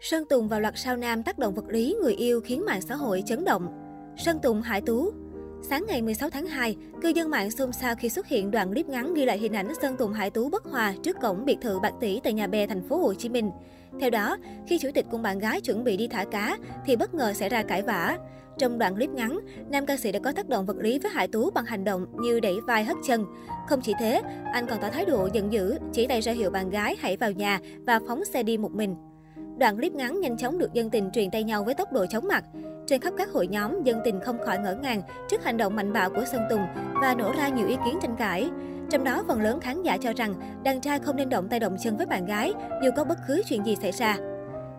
Sơn Tùng vào loạt sao nam tác động vật lý người yêu khiến mạng xã hội chấn động. Sơn Tùng Hải Tú Sáng ngày 16 tháng 2, cư dân mạng xôn xao khi xuất hiện đoạn clip ngắn ghi lại hình ảnh Sơn Tùng Hải Tú bất hòa trước cổng biệt thự bạc tỷ tại nhà bè thành phố Hồ Chí Minh. Theo đó, khi chủ tịch cùng bạn gái chuẩn bị đi thả cá thì bất ngờ xảy ra cãi vã. Trong đoạn clip ngắn, nam ca sĩ đã có tác động vật lý với Hải Tú bằng hành động như đẩy vai hất chân. Không chỉ thế, anh còn tỏ thái độ giận dữ, chỉ tay ra hiệu bạn gái hãy vào nhà và phóng xe đi một mình. Đoạn clip ngắn nhanh chóng được dân tình truyền tay nhau với tốc độ chóng mặt. Trên khắp các hội nhóm, dân tình không khỏi ngỡ ngàng trước hành động mạnh bạo của Sơn Tùng và nổ ra nhiều ý kiến tranh cãi. Trong đó, phần lớn khán giả cho rằng đàn trai không nên động tay động chân với bạn gái dù có bất cứ chuyện gì xảy ra.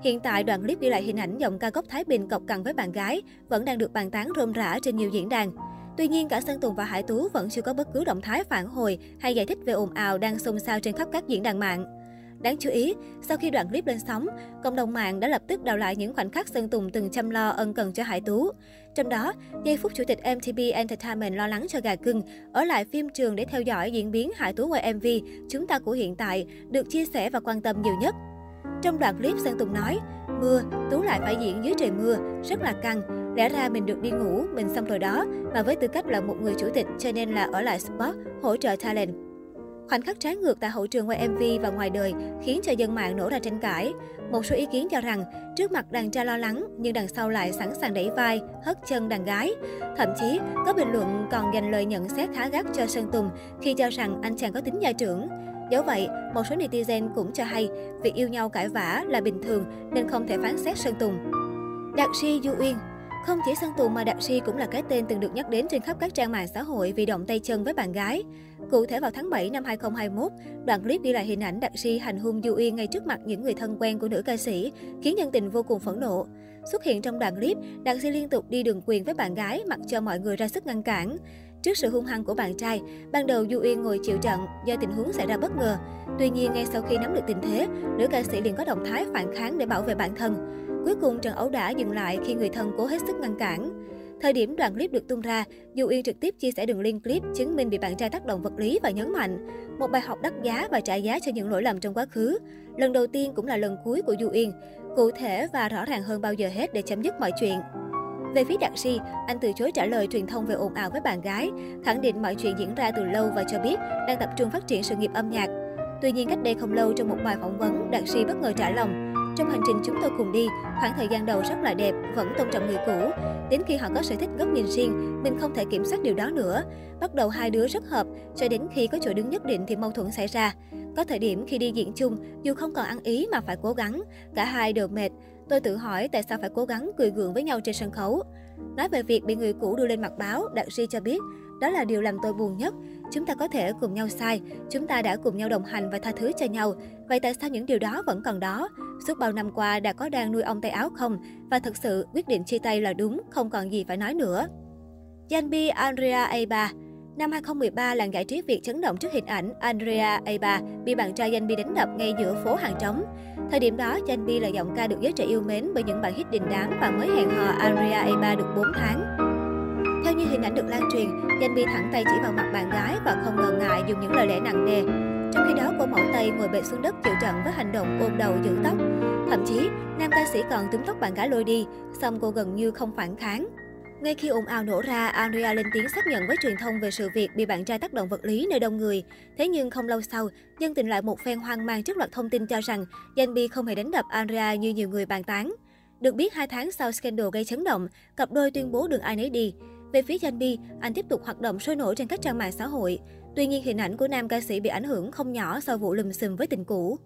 Hiện tại, đoạn clip ghi lại hình ảnh giọng ca gốc Thái Bình cọc cằn với bạn gái vẫn đang được bàn tán rôm rã trên nhiều diễn đàn. Tuy nhiên, cả Sơn Tùng và Hải Tú vẫn chưa có bất cứ động thái phản hồi hay giải thích về ồn ào đang xôn xao trên khắp các diễn đàn mạng. Đáng chú ý, sau khi đoạn clip lên sóng, cộng đồng mạng đã lập tức đào lại những khoảnh khắc Sơn Tùng từng chăm lo ân cần cho Hải Tú. Trong đó, giây phút chủ tịch MTP Entertainment lo lắng cho gà cưng, ở lại phim trường để theo dõi diễn biến Hải Tú ngoài MV Chúng ta của hiện tại được chia sẻ và quan tâm nhiều nhất. Trong đoạn clip, Sơn Tùng nói, mưa, Tú lại phải diễn dưới trời mưa, rất là căng. Lẽ ra mình được đi ngủ, mình xong rồi đó, mà với tư cách là một người chủ tịch cho nên là ở lại spot, hỗ trợ talent. Khoảnh khắc trái ngược tại hậu trường quay MV và ngoài đời khiến cho dân mạng nổ ra tranh cãi. Một số ý kiến cho rằng, trước mặt đàn trai lo lắng, nhưng đằng sau lại sẵn sàng đẩy vai, hất chân đàn gái. Thậm chí, có bình luận còn dành lời nhận xét khá gắt cho Sơn Tùng khi cho rằng anh chàng có tính gia trưởng. Dẫu vậy, một số netizen cũng cho hay, việc yêu nhau cãi vã là bình thường nên không thể phán xét Sơn Tùng. Đạt Si Du Uyên không chỉ Sơn Tùng mà Đạt Si cũng là cái tên từng được nhắc đến trên khắp các trang mạng xã hội vì động tay chân với bạn gái. Cụ thể vào tháng 7 năm 2021, đoạn clip ghi lại hình ảnh Đạt Si hành hung Du Uyên ngay trước mặt những người thân quen của nữ ca sĩ, khiến nhân tình vô cùng phẫn nộ. Xuất hiện trong đoạn clip, Đạt Si liên tục đi đường quyền với bạn gái, mặc cho mọi người ra sức ngăn cản. Trước sự hung hăng của bạn trai, ban đầu Du Uyên ngồi chịu trận do tình huống xảy ra bất ngờ. Tuy nhiên, ngay sau khi nắm được tình thế, nữ ca sĩ liền có động thái phản kháng để bảo vệ bản thân. Cuối cùng, trận ẩu đả dừng lại khi người thân cố hết sức ngăn cản. Thời điểm đoạn clip được tung ra, Du Yên trực tiếp chia sẻ đường link clip chứng minh bị bạn trai tác động vật lý và nhấn mạnh một bài học đắt giá và trả giá cho những lỗi lầm trong quá khứ. Lần đầu tiên cũng là lần cuối của Du Yên, cụ thể và rõ ràng hơn bao giờ hết để chấm dứt mọi chuyện. Về phía Đạt Si, anh từ chối trả lời truyền thông về ồn ào với bạn gái, khẳng định mọi chuyện diễn ra từ lâu và cho biết đang tập trung phát triển sự nghiệp âm nhạc. Tuy nhiên cách đây không lâu trong một bài phỏng vấn, Đạt Si bất ngờ trả lòng. Trong hành trình chúng tôi cùng đi, khoảng thời gian đầu rất là đẹp, vẫn tôn trọng người cũ. Đến khi họ có sở thích góc nhìn riêng, mình không thể kiểm soát điều đó nữa. Bắt đầu hai đứa rất hợp, cho đến khi có chỗ đứng nhất định thì mâu thuẫn xảy ra. Có thời điểm khi đi diễn chung, dù không còn ăn ý mà phải cố gắng, cả hai đều mệt. Tôi tự hỏi tại sao phải cố gắng cười gượng với nhau trên sân khấu. Nói về việc bị người cũ đưa lên mặt báo, Đạt Si cho biết, đó là điều làm tôi buồn nhất. Chúng ta có thể cùng nhau sai, chúng ta đã cùng nhau đồng hành và tha thứ cho nhau. Vậy tại sao những điều đó vẫn còn đó? Suốt bao năm qua đã có đang nuôi ông tay áo không? Và thực sự quyết định chia tay là đúng, không còn gì phải nói nữa. Janbi Andrea Aba Năm 2013, làng giải trí Việt chấn động trước hình ảnh Andrea Aba bị bạn trai Janbi đánh đập ngay giữa phố hàng trống. Thời điểm đó, Janbi là giọng ca được giới trẻ yêu mến bởi những bản hit đình đám và mới hẹn hò Andrea Aba được 4 tháng. Theo như hình ảnh được lan truyền, Janbi thẳng tay chỉ vào mặt bạn gái và không ngần ngại dùng những lời lẽ nặng nề. Trong khi đó, cô mẫu Tây ngồi bệt xuống đất chịu trận với hành động ôm đầu giữ tóc. Thậm chí, nam ca sĩ còn túm tóc bạn gái lôi đi, xong cô gần như không phản kháng. Ngay khi ồn ào nổ ra, Andrea lên tiếng xác nhận với truyền thông về sự việc bị bạn trai tác động vật lý nơi đông người. Thế nhưng không lâu sau, dân tình lại một phen hoang mang trước loạt thông tin cho rằng Janbi không hề đánh đập Andrea như nhiều người bàn tán. Được biết, hai tháng sau scandal gây chấn động, cặp đôi tuyên bố đường ai nấy đi. Về phía Janbi, anh tiếp tục hoạt động sôi nổi trên các trang mạng xã hội. Tuy nhiên, hình ảnh của nam ca sĩ bị ảnh hưởng không nhỏ sau vụ lùm xùm với tình cũ.